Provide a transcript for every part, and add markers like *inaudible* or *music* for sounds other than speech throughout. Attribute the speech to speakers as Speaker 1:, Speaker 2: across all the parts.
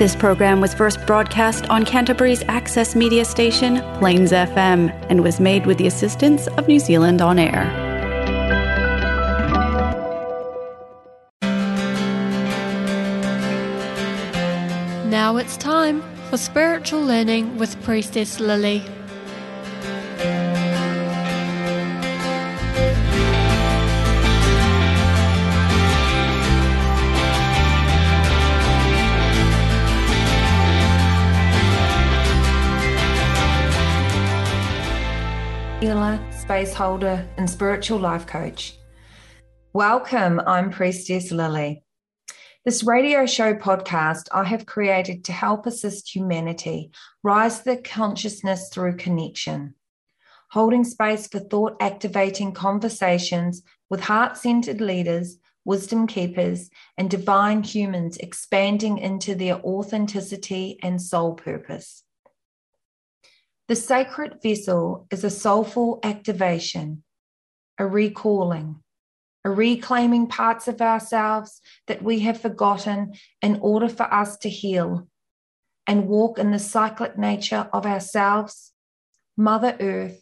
Speaker 1: This program was first broadcast on Canterbury's access media station, Plains FM, and was made with the assistance of New Zealand On Air.
Speaker 2: Now it's time for spiritual learning with Priestess
Speaker 3: Lilly. Space holder, and spiritual life coach. Welcome, I'm Priestess Lilly. This radio show podcast I have created to help assist humanity rise their consciousness through connection, holding space for thought activating conversations with heart centered leaders, wisdom keepers, and divine humans expanding into their authenticity and soul purpose. The sacred vessel is a soulful activation, a recalling, a reclaiming parts of ourselves that we have forgotten in order for us to heal and walk in the cyclic nature of ourselves, Mother Earth,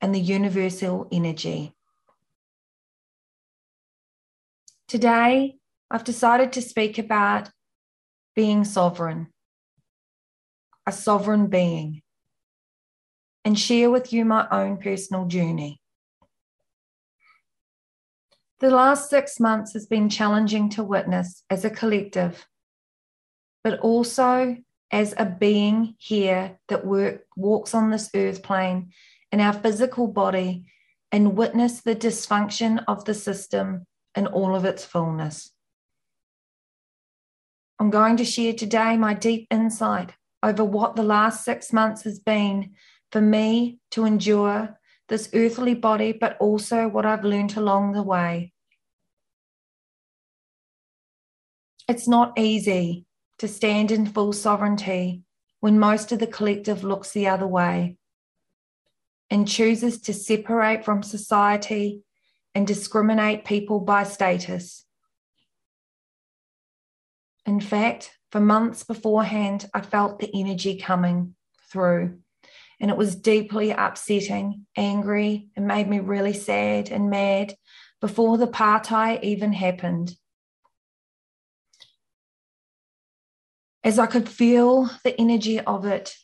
Speaker 3: and the universal energy. Today, I've decided to speak about being sovereign, a sovereign being and share with you my own personal journey. The last six months has been challenging to witness as a collective, but also as a being here that work, walks on this earth plane in our physical body and witness the dysfunction of the system in all of its fullness. I'm going to share today my deep insight over what the last six months has been for me to endure this earthly body, but also what I've learned along the way. It's not easy to stand in full sovereignty when most of the collective looks the other way and chooses to separate from society and discriminate people by status. In fact, for months beforehand, I felt the energy coming through and it was deeply upsetting, angry, and made me really sad and mad before the party even happened. As I could feel the energy of it,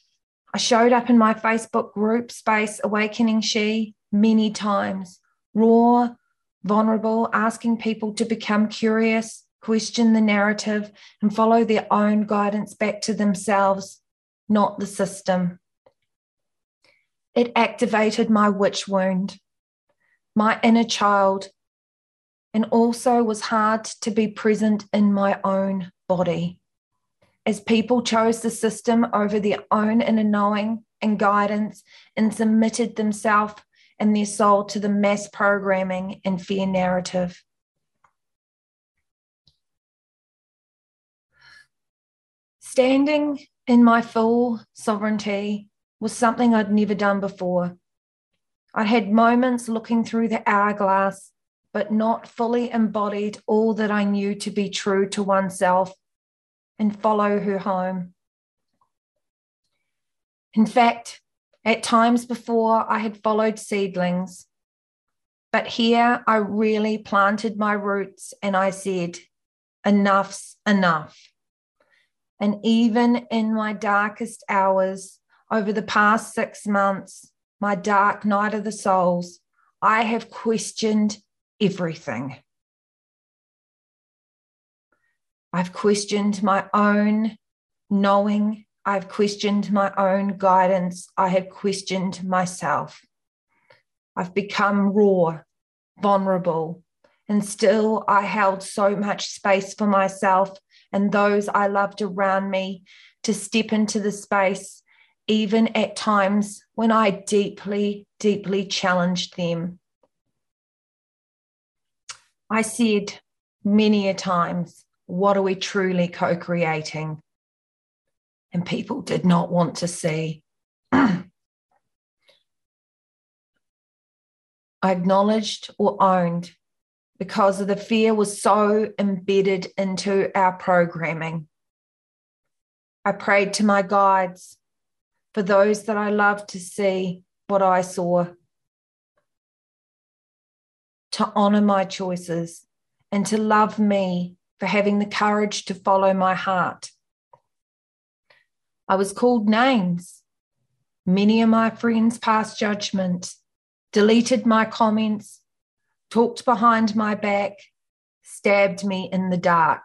Speaker 3: I showed up in my Facebook group space, Awakening She, many times, raw, vulnerable, asking people to become curious, question the narrative, and follow their own guidance back to themselves, not the system. It activated my witch wound, my inner child, and also was hard to be present in my own body. As people chose the system over their own inner knowing and guidance and submitted themselves and their soul to the mass programming and fear narrative. Standing in my full sovereignty was something I'd never done before. I had moments looking through the hourglass, but not fully embodied all that I knew to be true to oneself and follow her home. In fact, at times before, I had followed seedlings, but here I really planted my roots and I said, Enough's enough. And even in my darkest hours, over the past six months, my dark night of the souls, I have questioned everything. I've questioned my own knowing. I've questioned my own guidance. I have questioned myself. I've become raw, vulnerable, and still I held so much space for myself and those I loved around me to step into the space even at times when I deeply, deeply challenged them. I said many a times, What are we truly co creating? And people did not want to see. *clears throat* I acknowledged or owned because of the fear was so embedded into our programming. I prayed to my guides for those that I loved to see what I saw, to honor my choices, and to love me for having the courage to follow my heart. I was called names. Many of my friends passed judgment, deleted my comments, talked behind my back, stabbed me in the dark.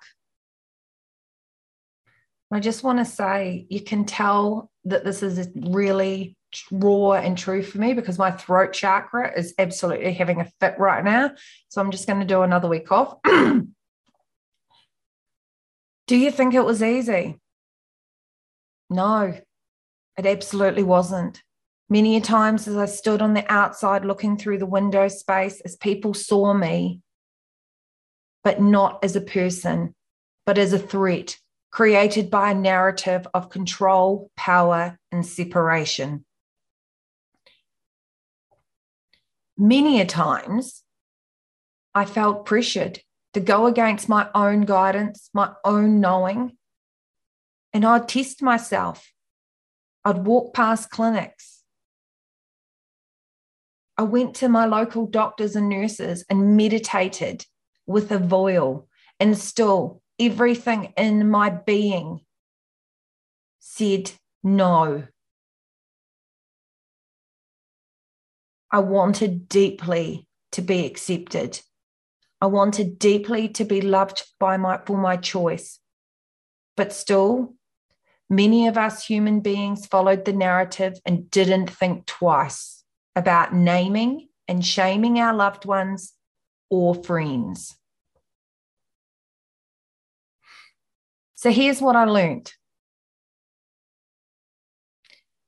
Speaker 3: I just want to say you can tell that this is really raw and true for me because my throat chakra is absolutely having a fit right now. So I'm just going to do another week off. *clears throat* do you think it was easy? No, it absolutely wasn't. Many a times as I stood on the outside looking through the window space, as people saw me, but not as a person, but as a threat created by a narrative of control, power, and separation. Many a times, I felt pressured to go against my own guidance, my own knowing, and I'd test myself. I'd walk past clinics. I went to my local doctors and nurses and meditated with a voil, and still everything in my being said no. I wanted deeply to be accepted. I wanted deeply to be loved by my for my choice. But still, many of us human beings followed the narrative and didn't think twice about naming and shaming our loved ones or friends. So here's what I learned.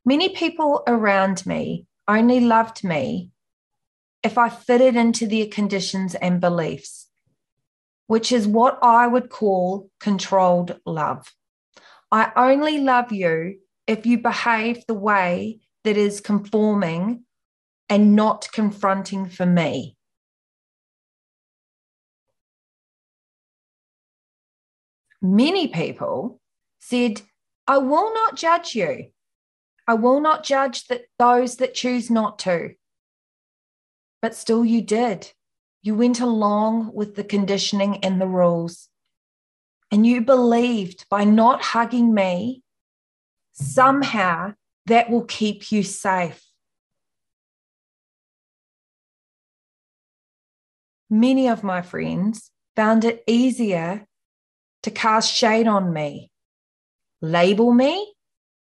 Speaker 3: Many people around me only loved me if I fitted into their conditions and beliefs, which is what I would call controlled love. I only love you if you behave the way that is conforming and not confronting for me. Many people said, I will not judge you. I will not judge that those that choose not to. But still, you did. You went along with the conditioning and the rules. And you believed by not hugging me, somehow that will keep you safe. Many of my friends found it easier to cast shade on me, label me,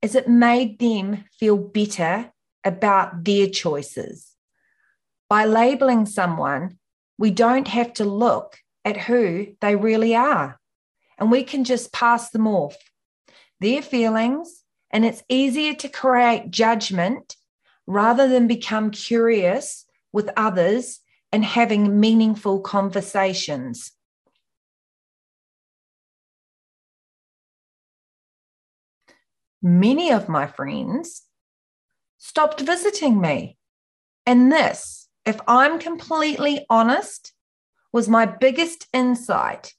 Speaker 3: as it made them feel better about their choices. By labeling someone, we don't have to look at who they really are, and we can just pass them off. Their feelings, and it's easier to create judgment rather than become curious with others and having meaningful conversations. Many of my friends stopped visiting me. And this, if I'm completely honest, was my biggest insight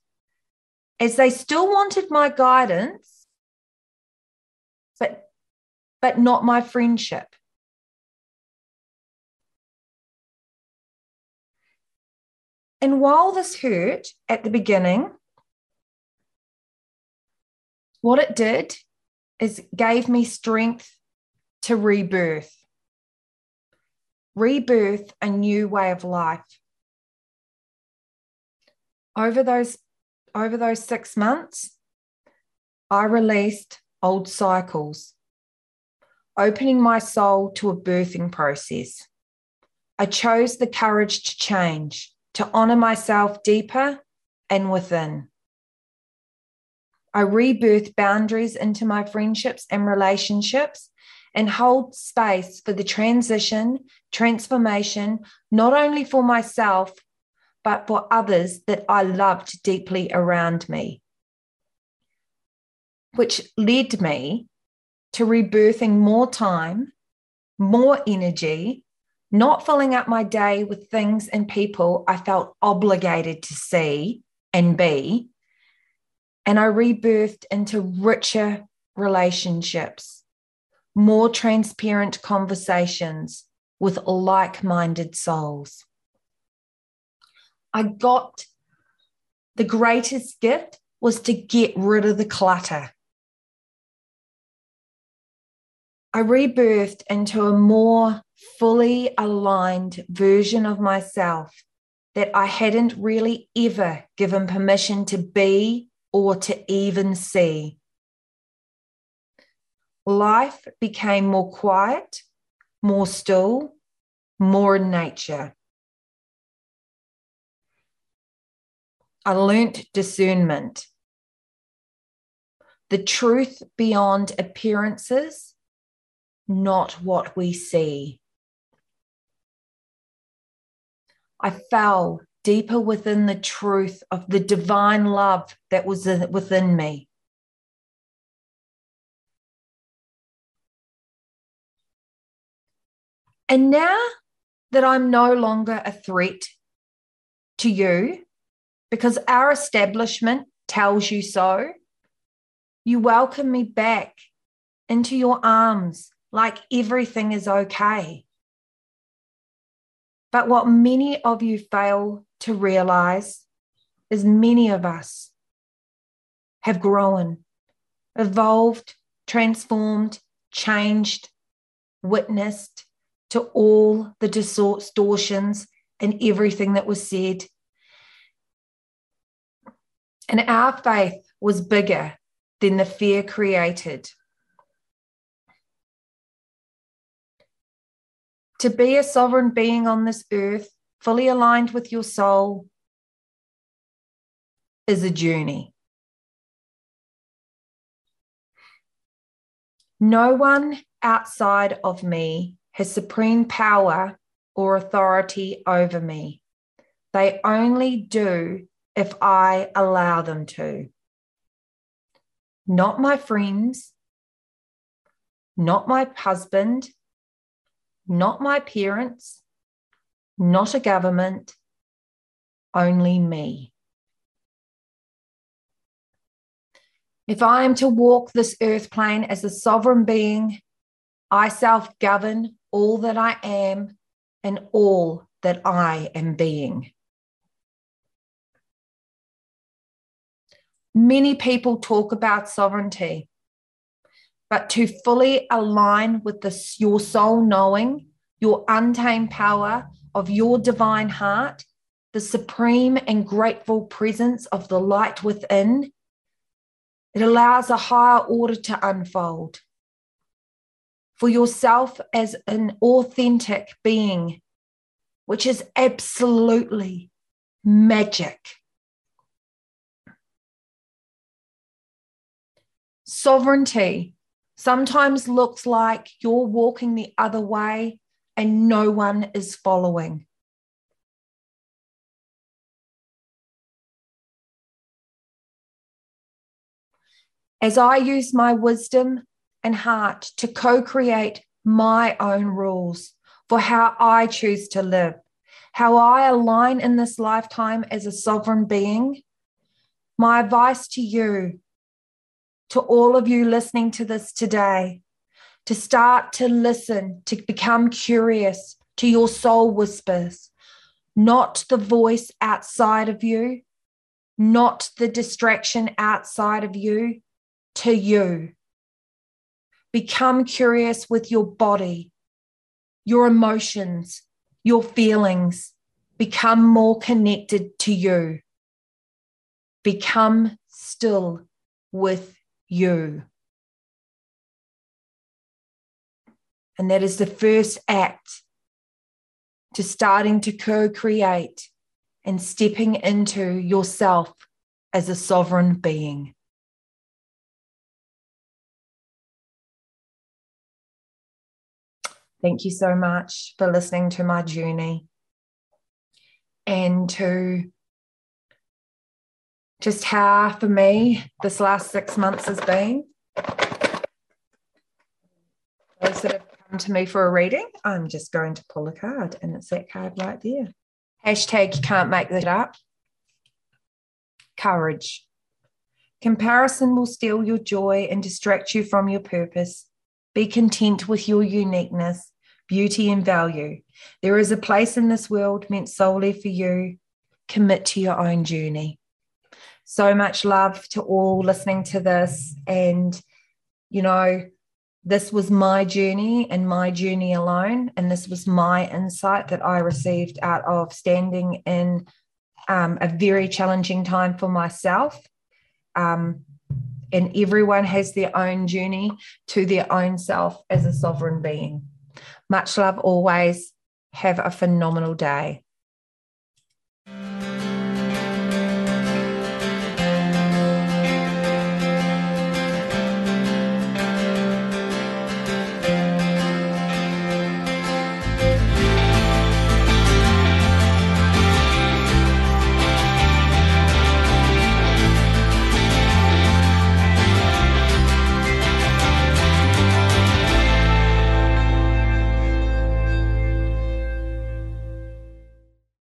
Speaker 3: as they still wanted my guidance, but, but not my friendship. And while this hurt at the beginning, what it did is gave me strength to rebirth. Rebirth a new way of life. Over those over those 6 months i released old cycles opening my soul to a birthing process. I chose the courage to change to honor myself deeper and within I rebirth boundaries into my friendships and relationships and hold space for the transition, transformation, not only for myself, but for others that I loved deeply around me. Which led me to rebirthing more time, more energy, not filling up my day with things and people I felt obligated to see and be, and I rebirthed into richer relationships, more transparent conversations with like minded souls. I got the greatest gift was to get rid of the clutter. I rebirthed into a more fully aligned version of myself that I hadn't really ever given permission to be or to even see. Life became more quiet, more still, more in nature. I learnt discernment. The truth beyond appearances, not what we see. I fell deeper within the truth of the divine love that was within me. And now that I'm no longer a threat to you, because our establishment tells you so, you welcome me back into your arms like everything is okay. But what many of you fail to realize is many of us have grown, evolved, transformed, changed, witnessed to all the distortions and everything that was said. And our faith was bigger than the fear created. To be a sovereign being on this earth, fully aligned with your soul, is a journey. No one outside of me has supreme power or authority over me. They only do if I allow them to. Not my friends, not my husband, not my parents, not a government, only me. If I am to walk this earth plane as a sovereign being, I self govern all that I am and all that I am being. Many people talk about sovereignty, but to fully align with this, your soul knowing, your untamed power of your divine heart, the supreme and grateful presence of the light within, it allows a higher order to unfold. For yourself as an authentic being, which is absolutely magic. Sovereignty sometimes looks like you're walking the other way and no one is following. As I use my wisdom and heart to co create my own rules for how I choose to live, how I align in this lifetime as a sovereign being, my advice to you to all of you listening to this today to start to listen, to become curious to your soul whispers, not the voice outside of you, not the distraction outside of you, to you. Become curious with your body, your emotions, your feelings. Become more connected to you. Become still with you. And that is the first act to starting to co create and stepping into yourself as a sovereign being. Thank you so much for listening to my journey and to just how for me this last six months has been. Those that have come to me for a reading, I'm just going to pull a card, and it's that card right there. Hashtag you can't make that up. Courage. Comparison will steal your joy and distract you from your purpose. Be content with your uniqueness, beauty, and value. There is a place in this world meant solely for you. Commit to your own journey. So much love to all listening to this. And, you know, this was my journey and my journey alone. And this was my insight that I received out of standing in um, a very challenging time for myself um, and everyone has their own journey to their own self as a sovereign being. Much love always. Have a phenomenal day.